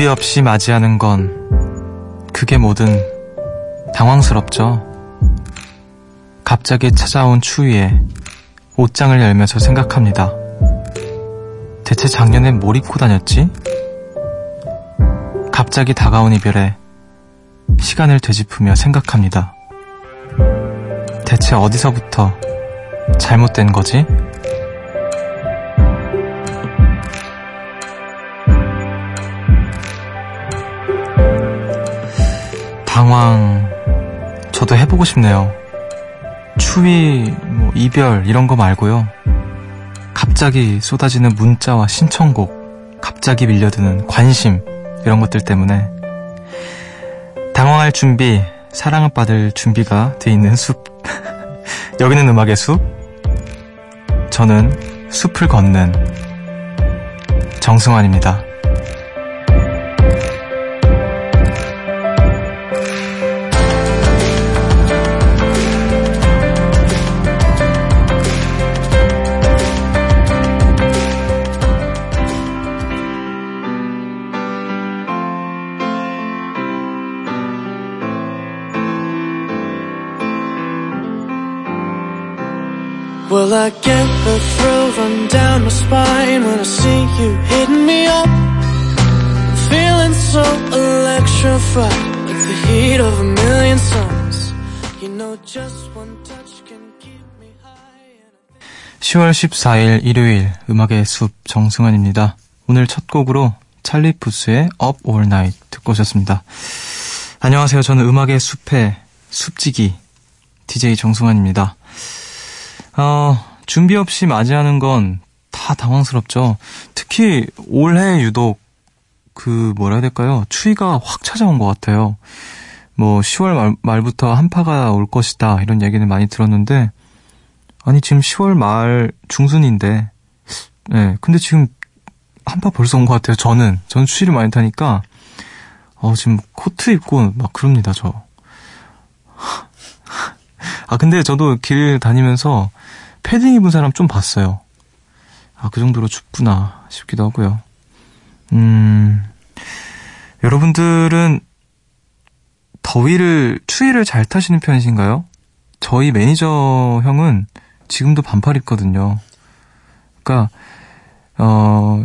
준비 없이 맞이하는 건 그게 뭐든 당황스럽죠. 갑자기 찾아온 추위에 옷장을 열면서 생각합니다. 대체 작년에 뭘 입고 다녔지? 갑자기 다가온 이별에 시간을 되짚으며 생각합니다. 대체 어디서부터 잘못된 거지? 당황, 저도 해보고 싶네요. 추위, 뭐 이별, 이런 거 말고요. 갑자기 쏟아지는 문자와 신청곡, 갑자기 밀려드는 관심, 이런 것들 때문에 당황할 준비, 사랑을 받을 준비가 돼 있는 숲. 여기는 음악의 숲. 저는 숲을 걷는 정승환입니다. Well, I get the thrill run down my spine when I see you hitting me up. Feeling so electrified, like the heat of a million suns. You know, just one touch can keep me high. 10월 14일 일요일 음악의 숲 정승환입니다. 오늘 첫 곡으로 찰리 푸스의 Up All Night 듣고 오셨습니다. 안녕하세요. 저는 음악의 숲의 숲지기 DJ 정승환입니다. 어, 준비 없이 맞이하는 건 다 당황스럽죠. 특히 올해 유독 그 뭐라 해야 될까요? 추위가 확 찾아온 것 같아요. 뭐 10월 말, 말부터 한파가 올 것이다 이런 얘기는 많이 들었는데 아니 지금 10월 말 중순인데 네, 근데 지금 한파 벌써 온 것 같아요. 저는 저는 추위를 많이 타니까 어 지금 코트 입고 막 그럽니다 저. 아 근데 저도 길 다니면서 패딩 입은 사람 좀 봤어요. 아, 그 정도로 춥구나 싶기도 하고요. 음, 여러분들은 더위를, 추위를 잘 타시는 편이신가요? 저희 매니저 형은 지금도 반팔 입거든요. 그러니까, 어,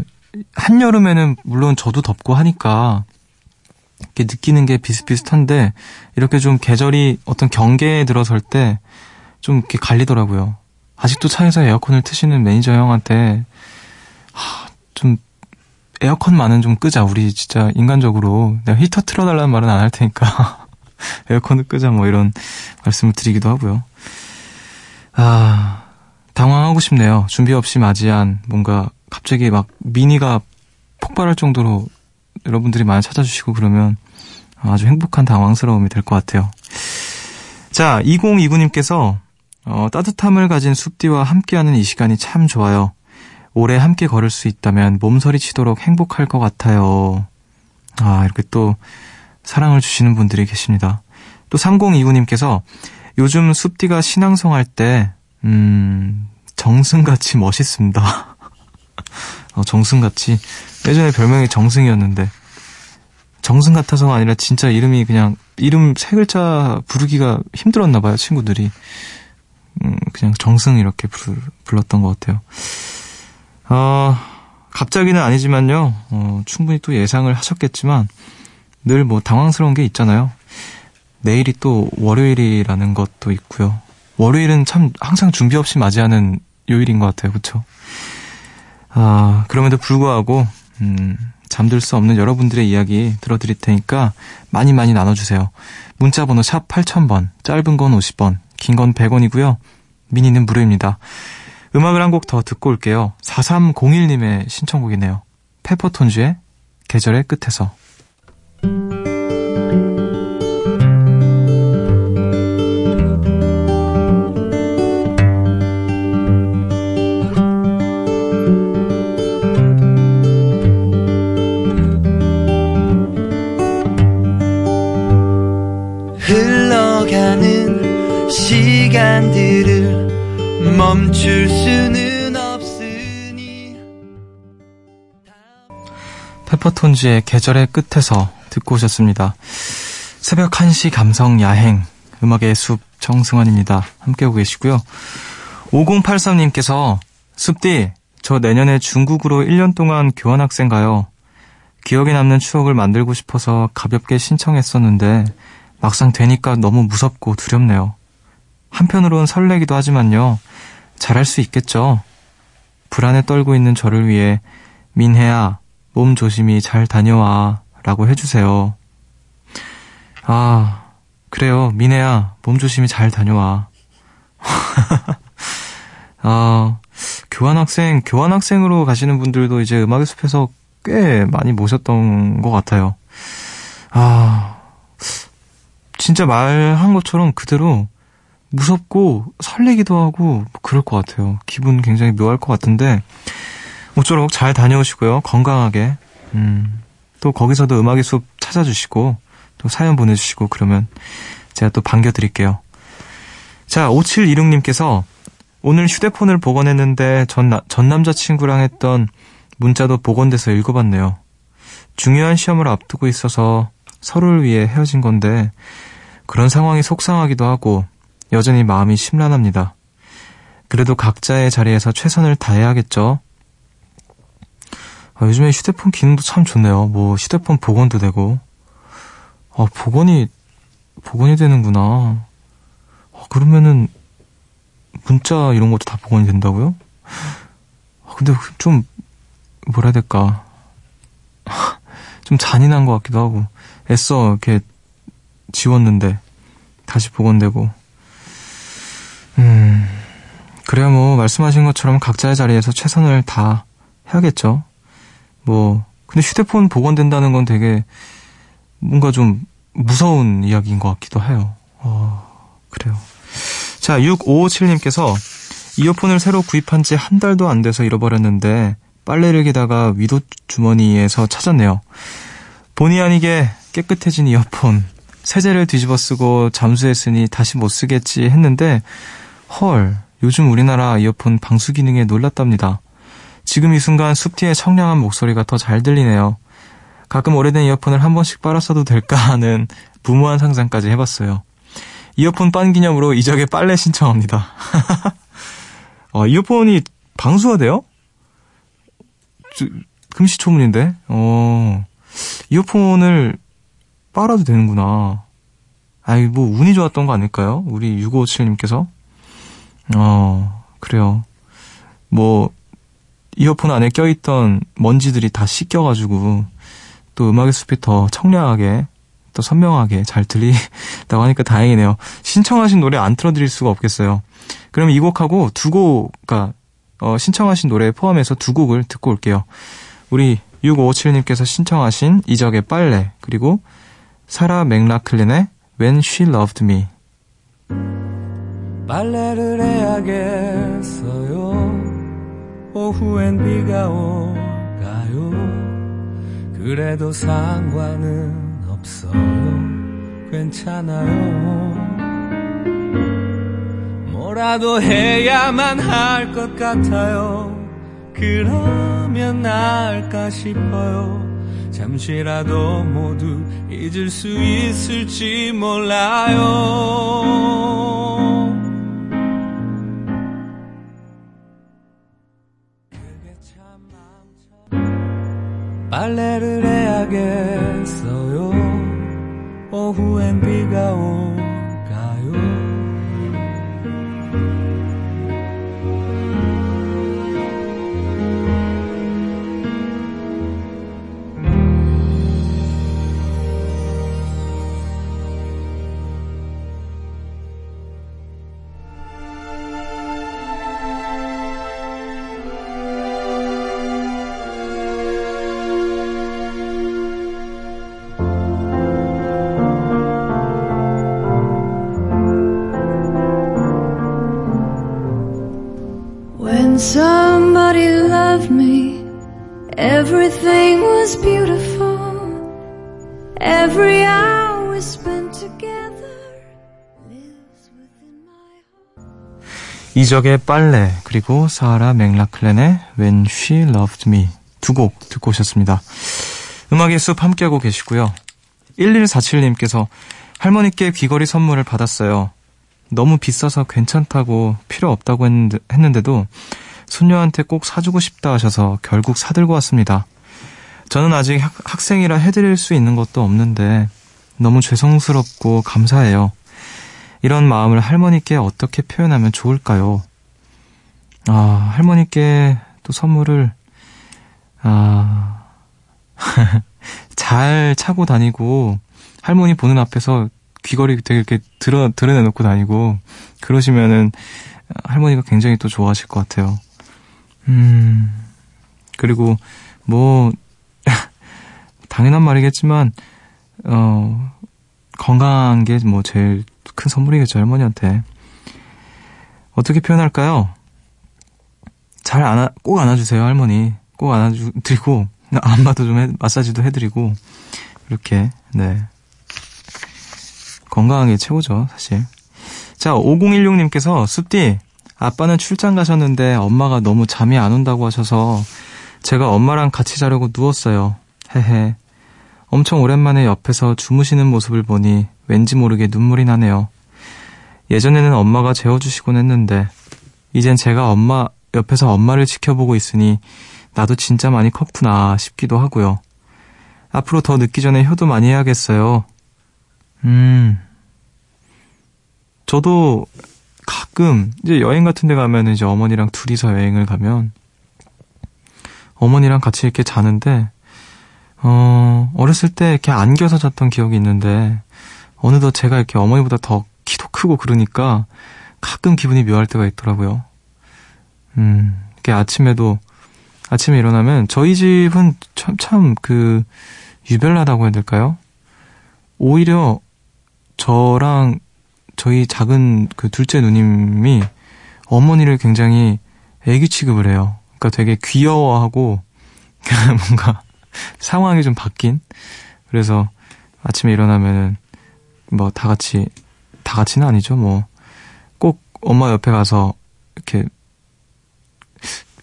한여름에는 물론 저도 덥고 하니까 이렇게 느끼는 게 비슷비슷한데 이렇게 좀 계절이 어떤 경계에 들어설 때 좀 이렇게 갈리더라고요. 아직도 차에서 에어컨을 트시는 매니저 형한테 하, 좀 에어컨만은 좀 끄자. 우리 진짜 인간적으로 내가 히터 틀어달라는 말은 안 할 테니까 에어컨을 끄자 뭐 이런 말씀을 드리기도 하고요. 아 당황하고 싶네요. 준비 없이 맞이한 뭔가 갑자기 막 미니가 폭발할 정도로 여러분들이 많이 찾아주시고 그러면 아주 행복한 당황스러움이 될 것 같아요. 자, 2029님께서 어, 따뜻함을 가진 숲디와 함께하는 이 시간이 참 좋아요. 오래 함께 걸을 수 있다면 몸서리 치도록 행복할 것 같아요. 아, 이렇게 또 사랑을 주시는 분들이 계십니다. 또 3029님께서 요즘 숲디가 신앙송 할 때, 음, 정승같이 멋있습니다. 어, 정승같이. 예전에 별명이 정승이었는데, 정승 같아서가 아니라 진짜 이름이 그냥, 이름 세 글자 부르기가 힘들었나봐요, 친구들이. 음, 그냥 정승 이렇게 불, 불렀던 것 같아요. 어, 갑자기는 아니지만요, 어, 충분히 또 예상을 하셨겠지만, 늘 뭐 당황스러운 게 있잖아요. 내일이 또 월요일이라는 것도 있고요. 월요일은 참 항상 준비 없이 맞이하는 요일인 것 같아요. 그쵸? 아, 그럼에도 불구하고, 음, 잠들 수 없는 여러분들의 이야기 들어드릴 테니까 많이 많이 나눠주세요. 문자번호 샵 8000번, 짧은 건 50원, 긴 건 100원이고요. 미니는 무료입니다. 음악을 한 곡 더 듣고 올게요. 4301님의 신청곡이네요. 페퍼톤즈의 계절의 끝에서. 멈출 수는 없으니 페퍼톤즈의 계절의 끝에서 듣고 오셨습니다. 새벽 1시 감성 야행, 음악의 숲 정승환입니다. 함께하고 계시고요. 5083님께서 숲디, 저 내년에 중국으로 1년 동안 교환학생 가요. 기억에 남는 추억을 만들고 싶어서 가볍게 신청했었는데 막상 되니까 너무 무섭고 두렵네요. 한편으론 설레기도 하지만요. 잘할 수 있겠죠? 불안에 떨고 있는 저를 위해 민혜야, 몸 조심히 잘 다녀와 라고 해주세요. 아, 그래요. 민혜야, 몸 조심히 잘 다녀와. 아, 교환학생, 교환학생으로 가시는 분들도 이제 음악의 숲에서 꽤 많이 모셨던 것 같아요. 아, 진짜 말한 것처럼 그대로 무섭고 설레기도 하고 뭐 그럴 것 같아요. 기분 굉장히 묘할 것 같은데 모쪼록 잘 다녀오시고요. 건강하게. 음, 또 거기서도 음악의 숲 찾아주시고 또 사연 보내주시고 그러면 제가 또 반겨드릴게요. 자, 5726님께서 오늘 휴대폰을 복원했는데 전, 나, 전 남자친구랑 했던 문자도 복원돼서 읽어봤네요. 중요한 시험을 앞두고 있어서 서로를 위해 헤어진 건데 그런 상황이 속상하기도 하고 여전히 마음이 심란합니다. 그래도 각자의 자리에서 최선을 다해야겠죠. 아, 요즘에 휴대폰 기능도 참 좋네요. 뭐 휴대폰 복원도 되고. 아, 복원이 복원이 되는구나. 아, 그러면은 문자 이런 것도 다 복원이 된다고요? 아, 근데 좀 뭐라 해야 될까? 좀 잔인한 것 같기도 하고 애써 이렇게 지웠는데 다시 복원되고 음 그래야 뭐 말씀하신 것처럼 각자의 자리에서 최선을 다 해야겠죠. 뭐 근데 휴대폰 복원된다는 건 되게 뭔가 좀 무서운 이야기인 것 같기도 해요. 어, 그래요. 자, 6557님께서 이어폰을 새로 구입한 지 한 달도 안 돼서 잃어버렸는데 빨래를 개다가 위도 주머니에서 찾았네요. 본의 아니게 깨끗해진 이어폰. 세제를 뒤집어 쓰고 잠수했으니 다시 못 쓰겠지 했는데 헐, 요즘 우리나라 이어폰 방수 기능에 놀랐답니다. 지금 이 순간 숲디의 청량한 목소리가 더 잘 들리네요. 가끔 오래된 이어폰을 한 번씩 빨았어도 될까 하는 무모한 상상까지 해봤어요. 이어폰 빤 기념으로 이적에 빨래 신청합니다. 어, 이어폰이 방수가 돼요? 금시초문인데? 어, 이어폰을 빨아도 되는구나. 아이, 뭐, 운이 좋았던 거 아닐까요? 우리 6557님께서? 어, 그래요. 뭐, 이어폰 안에 껴있던 먼지들이 다 씻겨가지고, 또 음악의 숲이 더 청량하게, 또 선명하게 잘 들리다고 하니까 다행이네요. 신청하신 노래 안 틀어드릴 수가 없겠어요. 그럼 이 곡하고 두 곡, 그니까, 어, 신청하신 노래 포함해서 두 곡을 듣고 올게요. 우리 6557님께서 신청하신 이적의 빨래, 그리고 사라 맥라클린의 When She Loved Me. 빨래를 해야겠어요. 오후엔 비가 올까요? 그래도 상관은 없어요. 괜찮아요. 뭐라도 해야만 할 것 같아요. 그러면 나을까 싶어요. 잠시라도 모두 잊을 수 있을지 몰라요. 빨래를 해야겠어요. 오후엔 비가 올 When somebody loved me, everything was beautiful. Every hour spent together lives within my heart. 이적의 빨래, 그리고 사라 맥라클렌의 When She Loved Me 두 곡 듣고 오셨습니다. 음악의 숲 함께하고 계시고요. 1147님께서 할머니께 귀걸이 선물을 받았어요. 너무 비싸서 괜찮다고 필요 없다고 했는데, 했는데도 손녀한테 꼭 사주고 싶다 하셔서 결국 사들고 왔습니다. 저는 아직 학, 학생이라 해드릴 수 있는 것도 없는데 너무 죄송스럽고 감사해요. 이런 마음을 할머니께 어떻게 표현하면 좋을까요? 아, 할머니께 또 선물을, 아, 잘 차고 다니고, 할머니 보는 앞에서 귀걸이 되게 이렇게 드러, 드러내놓고 다니고, 그러시면은, 할머니가 굉장히 또 좋아하실 것 같아요. 음, 그리고, 뭐, 당연한 말이겠지만, 어, 건강한 게 뭐 제일 큰 선물이겠죠, 할머니한테. 어떻게 표현할까요? 잘 안아, 꼭 안아주세요, 할머니. 꼭 안아드리고, 안마도 좀 해, 마사지도 해드리고, 이렇게, 네. 건강하게 최고죠, 사실. 자, 5016님께서, 숲디, 아빠는 출장 가셨는데 엄마가 너무 잠이 안 온다고 하셔서 제가 엄마랑 같이 자려고 누웠어요. 헤헤. 엄청 오랜만에 옆에서 주무시는 모습을 보니 왠지 모르게 눈물이 나네요. 예전에는 엄마가 재워주시곤 했는데, 이젠 제가 엄마, 옆에서 엄마를 지켜보고 있으니 나도 진짜 많이 컸구나 싶기도 하고요. 앞으로 더 늦기 전에 효도 많이 해야겠어요. 음. 저도 가끔 이제 여행 같은 데 가면 이제 어머니랑 둘이서 여행을 가면 어머니랑 같이 이렇게 자는데 어, 어렸을 때 이렇게 안겨서 잤던 기억이 있는데 어느덧 제가 이렇게 어머니보다 더 키도 크고 그러니까 가끔 기분이 묘할 때가 있더라고요. 음, 이렇게 아침에도 아침에 일어나면 저희 집은 참 참 그 유별나다고 해야 될까요? 오히려 저랑 저희 작은 그 둘째 누님이 어머니를 굉장히 애기 취급을 해요. 그러니까 되게 귀여워하고 뭔가 상황이 좀 바뀐. 그래서 아침에 일어나면은 뭐 다 같이 다 같이는 아니죠. 뭐 꼭 엄마 옆에 가서 이렇게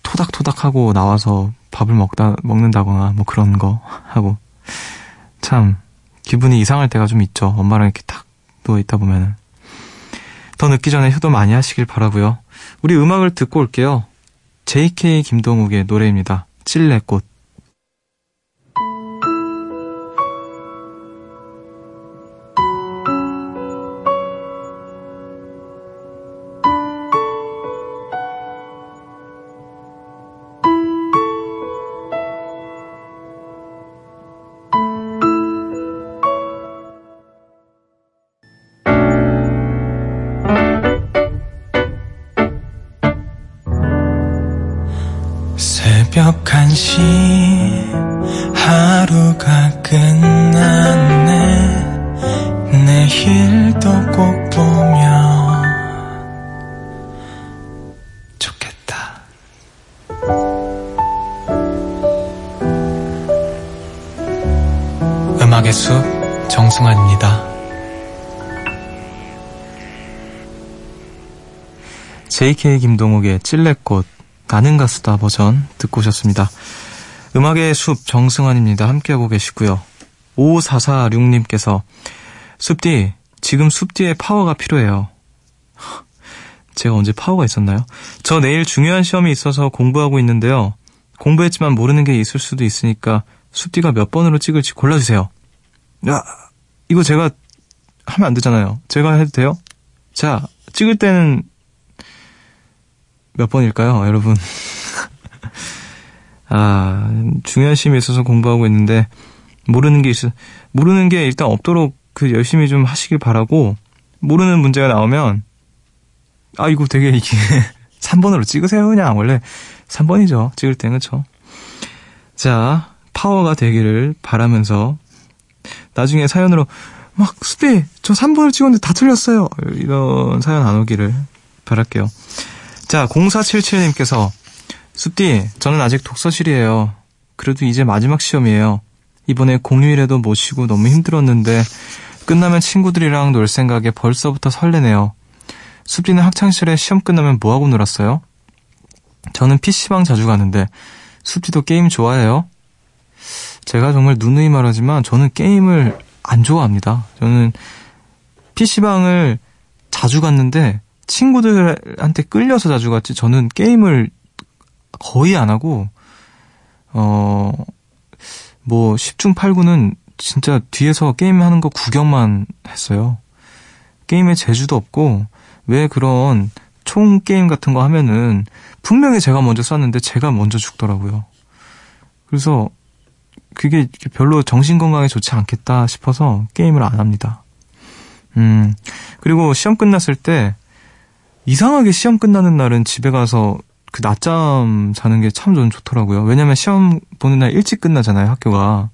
토닥토닥하고 나와서 밥을 먹다 먹는다거나 뭐 그런 거 하고 참 기분이 이상할 때가 좀 있죠. 엄마랑 이렇게 탁 누워 있다 보면은 더 늦기 전에 효도 많이 하시길 바라고요. 우리 음악을 듣고 올게요. JK 김동욱의 노래입니다. 찔레꽃. 새벽 1시 하루가 끝났네. 내일도 꼭 보면 좋겠다. 음악의 숲 정승환입니다. JK 김동욱의 찔레꽃 나는 가수다 버전 듣고 오셨습니다. 음악의 숲 정승환입니다. 함께하고 계시고요. 5446님께서 숲디 지금 숲디의 파워가 필요해요. 제가 언제 파워가 있었나요? 저 내일 중요한 시험이 있어서 공부하고 있는데요. 공부했지만 모르는 게 있을 수도 있으니까 숲디가 몇 번으로 찍을지 골라주세요. 야, 이거 제가 하면 안 되잖아요. 제가 해도 돼요? 자, 찍을 때는 몇 번일까요, 여러분? 아, 중요한 시험에 있어서 공부하고 있는데, 모르는 게 있어, 모르는 게 일단 없도록 그 열심히 좀 하시길 바라고, 모르는 문제가 나오면, 아, 이거 되게 이게, 3번으로 찍으세요, 그냥. 원래 3번이죠. 찍을 땐, 그쵸? 자, 파워가 되기를 바라면서, 나중에 사연으로, 막, 수비, 저 3번을 찍었는데 다 틀렸어요. 이런 사연 안 오기를 바랄게요. 자, 0477님께서 숲디, 저는 아직 독서실이에요. 그래도 이제 마지막 시험이에요. 이번에 공휴일에도 못 쉬고 너무 힘들었는데 끝나면 친구들이랑 놀 생각에 벌써부터 설레네요. 숲디는 학창시절에 시험 끝나면 뭐하고 놀았어요? 저는 PC방 자주 가는데 숲디도 게임 좋아해요? 제가 정말 누누이 말하지만 저는 게임을 안 좋아합니다. 저는 PC방을 자주 갔는데 친구들한테 끌려서 자주 갔지 저는 게임을 거의 안 하고 어 뭐 10중 8구는 진짜 뒤에서 게임하는 거 구경만 했어요. 게임에 재주도 없고 왜 그런 총 게임 같은 거 하면은 분명히 제가 먼저 쐈는데 제가 먼저 죽더라고요. 그래서 그게 별로 정신 건강에 좋지 않겠다 싶어서 게임을 안 합니다. 음, 그리고 시험 끝났을 때 이상하게 시험 끝나는 날은 집에 가서 그 낮잠 자는 게 참 저는 좋더라고요. 왜냐면 시험 보는 날 일찍 끝나잖아요, 학교가.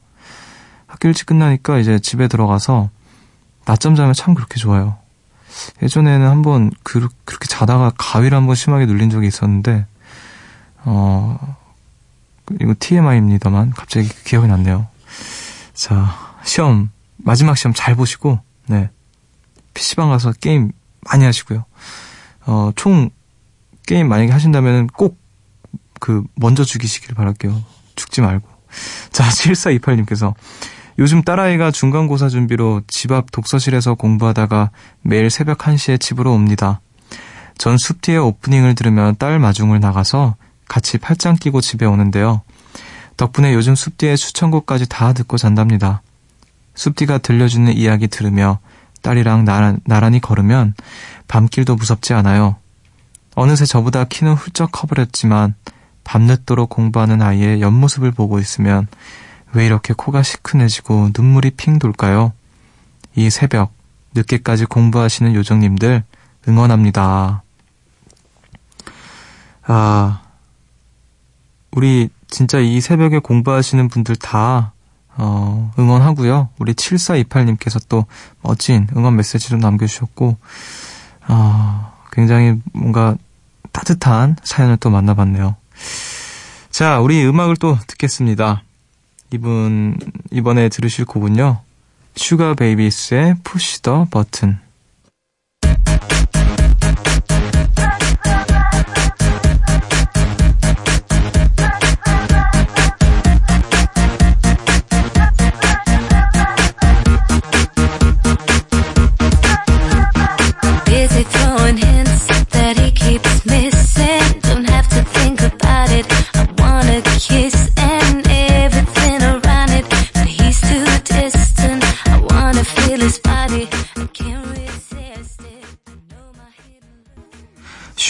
학교 일찍 끝나니까 이제 집에 들어가서 낮잠 자면 참 그렇게 좋아요. 예전에는 한번 그, 그렇게 자다가 가위를 한번 심하게 눌린 적이 있었는데, 어, 이거 TMI입니다만 갑자기 기억이 났네요. 자, 시험, 마지막 시험 잘 보시고, 네. PC방 가서 게임 많이 하시고요. 어, 총 게임 만약에 하신다면 꼭 그 먼저 죽이시길 바랄게요. 죽지 말고. 자, 7428님께서 요즘 딸아이가 중간고사 준비로 집 앞 독서실에서 공부하다가 매일 새벽 1시에 집으로 옵니다. 전 숲뒤에 오프닝을 들으며 딸 마중을 나가서 같이 팔짱 끼고 집에 오는데요. 덕분에 요즘 숲뒤의 추천곡까지 다 듣고 잔답니다. 숲뒤가 들려주는 이야기 들으며 딸이랑 나란, 나란히 걸으면 밤길도 무섭지 않아요. 어느새 저보다 키는 훌쩍 커버렸지만 밤늦도록 공부하는 아이의 옆모습을 보고 있으면 왜 이렇게 코가 시큰해지고 눈물이 핑 돌까요? 이 새벽 늦게까지 공부하시는 요정님들 응원합니다. 아, 우리 진짜 이 새벽에 공부하시는 분들 다 어, 응원하고요. 우리 7428님께서 또 멋진 응원 메시지도 남겨주셨고 어, 굉장히 뭔가 따뜻한 사연을 또 만나봤네요. 자, 우리 음악을 또 듣겠습니다. 이분 이번에 들으실 곡은요. 슈가 베이비스의 Push the Button.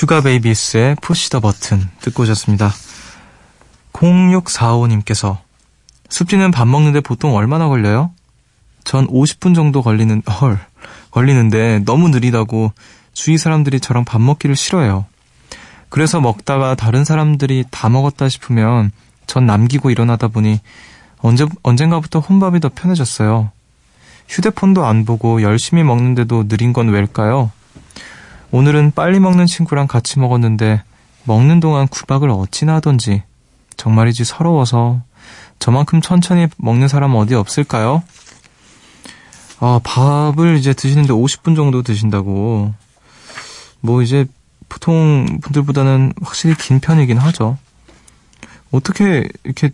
슈가 베이비스의 Push the Button 듣고 오셨습니다. 0645님께서 숲디는 밥 먹는데 보통 얼마나 걸려요? 전 50분 정도 걸리는 헐 걸리는데 너무 느리다고 주위 사람들이 저랑 밥 먹기를 싫어해요. 그래서 먹다가 다른 사람들이 다 먹었다 싶으면 전 남기고 일어나다 보니 언제 언젠가부터 혼밥이 더 편해졌어요. 휴대폰도 안 보고 열심히 먹는데도 느린 건 왜일까요? 오늘은 빨리 먹는 친구랑 같이 먹었는데 먹는 동안 구박을 어찌나 하던지 정말이지 서러워서 저만큼 천천히 먹는 사람 어디 없을까요? 아, 밥을 이제 드시는데 50분 정도 드신다고. 뭐 이제 보통 분들보다는 확실히 긴 편이긴 하죠. 어떻게 이렇게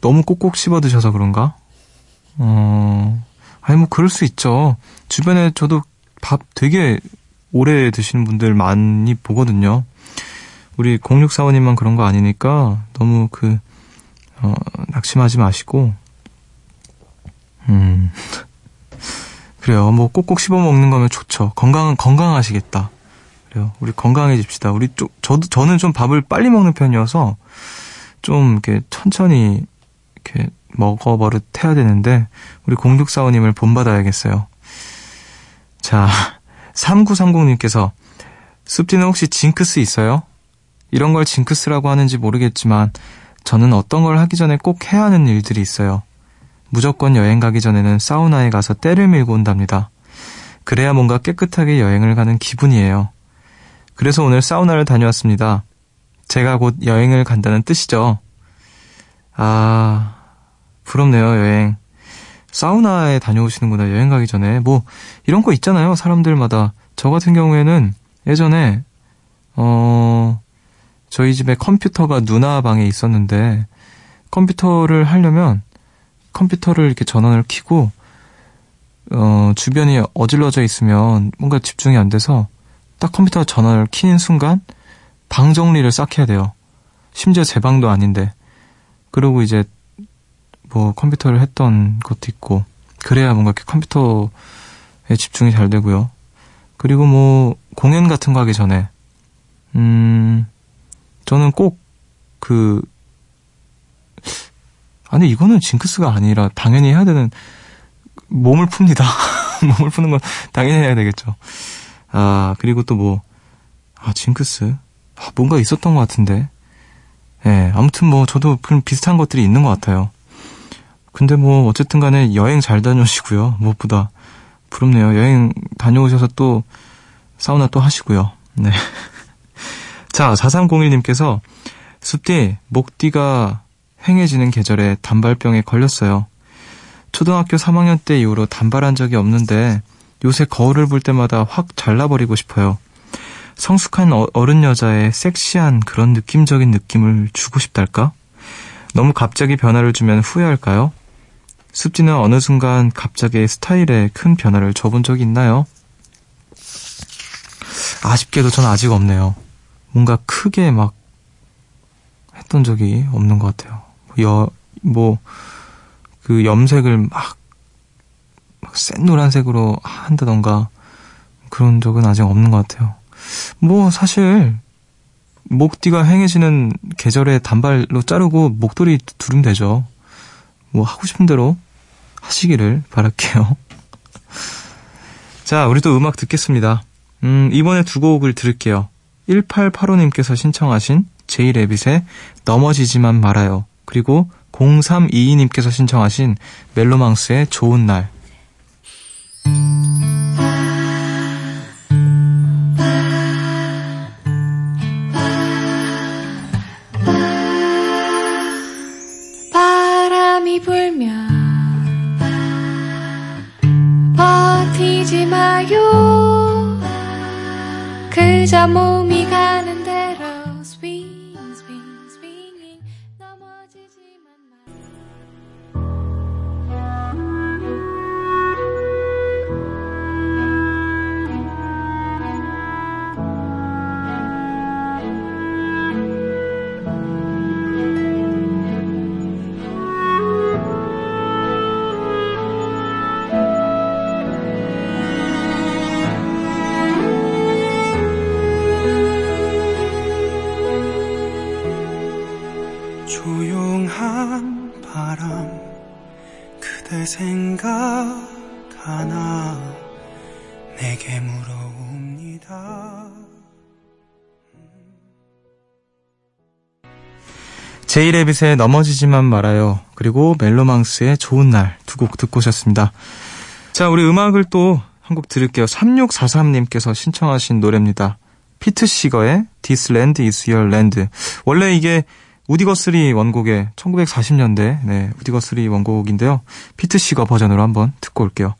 너무 꼭꼭 씹어 드셔서 그런가? 어, 아니 뭐 그럴 수 있죠. 주변에 저도 밥 되게 오래 드시는 분들 많이 보거든요. 우리 0645님만 그런 거 아니니까 너무 그, 어, 낙심하지 마시고, 음. 그래요. 뭐 꼭꼭 씹어 먹는 거면 좋죠. 건강 건강하시겠다. 그래요. 우리 건강해집시다. 우리 좀 저도 저는 좀 밥을 빨리 먹는 편이어서 좀 이렇게 천천히 이렇게 먹어버릇 해야 되는데 우리 0645님을 본받아야겠어요. 자, 3930님께서 습지는 혹시 징크스 있어요? 이런 걸 징크스라고 하는지 모르겠지만 저는 어떤 걸 하기 전에 꼭 해야 하는 일들이 있어요. 무조건 여행 가기 전에는 사우나에 가서 때를 밀고 온답니다. 그래야 뭔가 깨끗하게 여행을 가는 기분이에요. 그래서 오늘 사우나를 다녀왔습니다. 제가 곧 여행을 간다는 뜻이죠. 아, 부럽네요, 여행. 사우나에 다녀오시는구나, 여행 가기 전에. 뭐, 이런 거 있잖아요, 사람들마다. 저 같은 경우에는 예전에, 어, 저희 집에 컴퓨터가 누나 방에 있었는데, 컴퓨터를 하려면 컴퓨터를 이렇게 전원을 켜고 어, 주변이 어질러져 있으면 뭔가 집중이 안 돼서 딱 컴퓨터 전원을 켜는 순간 방 정리를 싹 해야 돼요. 심지어 제 방도 아닌데. 그리고 이제 뭐 컴퓨터를 했던 것도 있고 그래야 뭔가 이렇게 컴퓨터에 집중이 잘 되고요. 그리고 뭐 공연 같은 거 하기 전에 음 저는 꼭 그 아니 이거는 징크스가 아니라 당연히 해야 되는 몸을 풉니다. 몸을 푸는 건 당연히 해야 되겠죠. 아 그리고 또 뭐 아 징크스 아, 뭔가 있었던 것 같은데 예 네, 아무튼 뭐 저도 그런 비슷한 것들이 있는 것 같아요. 근데 뭐 어쨌든 간에 여행 잘 다녀오시고요. 무엇보다 부럽네요. 여행 다녀오셔서 또 사우나 또 하시고요. 네. 자, 4301님께서 숲디, 목디가 휑해지는 계절에 단발병에 걸렸어요. 초등학교 3학년 때 이후로 단발한 적이 없는데 요새 거울을 볼 때마다 확 잘라버리고 싶어요. 성숙한 어, 어른 여자의 섹시한 그런 느낌적인 느낌을 주고 싶달까? 너무 갑자기 변화를 주면 후회할까요? 습지는 어느 순간 갑자기 스타일에 큰 변화를 줘본 적이 있나요? 아쉽게도 저는 아직 없네요. 뭔가 크게 막 했던 적이 없는 것 같아요. 여, 뭐, 그 염색을 막, 막 센 노란색으로 한다던가 그런 적은 아직 없는 것 같아요. 뭐, 사실, 목뒤가 휑해지는 계절에 단발로 자르고 목도리 두르면 되죠. 뭐 하고 싶은 대로 하시기를 바랄게요. 자, 우리 도 음악 듣겠습니다. 음, 이번에 두 곡을 들을게요. 1885님께서 신청하신 제이레빗의 넘어지지만 말아요. 그리고 0322님께서 신청하신 멜로망스의 좋은 날. 그 제이레빗의 넘어지지만 말아요. 그리고 멜로망스의 좋은 날 두 곡 듣고 오셨습니다. 자, 우리 음악을 또 한 곡 들을게요. 3643님께서 신청하신 노래입니다. 피트 시거의 This Land Is Your Land. 원래 이게 우디거스리 원곡의 1940년대 네, 우디거스리 원곡인데요. 피트 시거 버전으로 한번 듣고 올게요.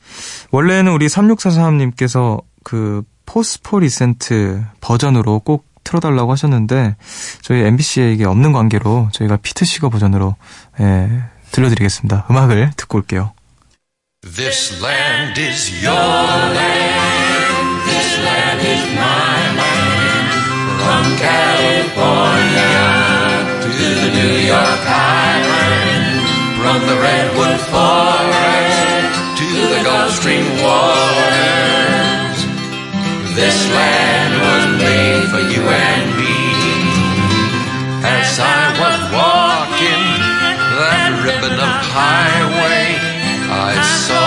원래는 우리 3643님께서 그 포스포리센트 버전으로 꼭 틀어달라고 하셨는데 저희 MBC에 이게 없는 관계로 저희가 피트 시거 버전으로 예, 들려드리겠습니다. 음악을 듣고 올게요. This land is your land. This land is my land. From California to the New York Island. From the Redwood Forest to the Gulf Stream waters. This land was made for you and me. As I was walking that ribbon of highway, I saw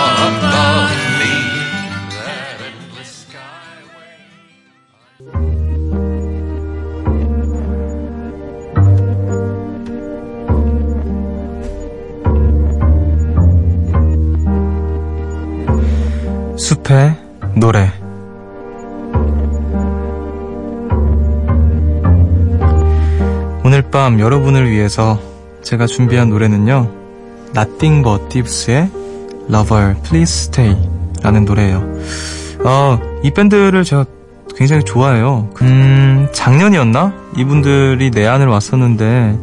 밤 여러분을 위해서 제가 준비한 노래는요 Nothing But Thieves의 Lover Please Stay 라는 노래예요 어, 이 밴드를 제가 굉장히 좋아해요 음, 작년이었나? 이분들이 내한을 왔었는데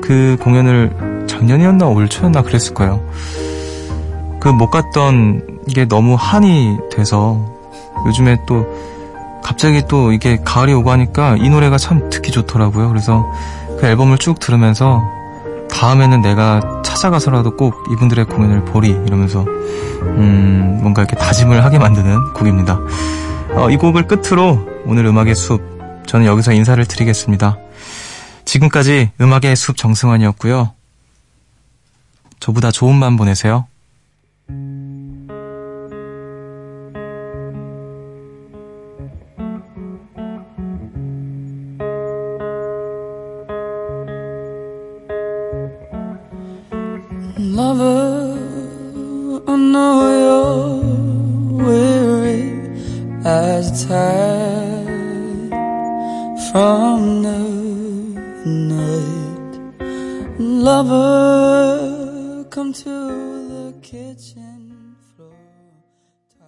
그 공연을 작년 작년이었나 올 초였나 그랬을 거예요. 그 못 갔던 게 너무 한이 돼서 요즘에 또 갑자기 또 이게 가을이 오고 하니까 이 노래가 참 듣기 좋더라고요. 그래서 그 앨범을 쭉 들으면서 다음에는 내가 찾아가서라도 꼭 이분들의 공연을 보리 이러면서 음 뭔가 이렇게 다짐을 하게 만드는 곡입니다. 어, 이 곡을 끝으로 오늘 음악의 숲 저는 여기서 인사를 드리겠습니다. 지금까지 음악의 숲 정승환이었고요. 저보다 좋은 밤 보내세요.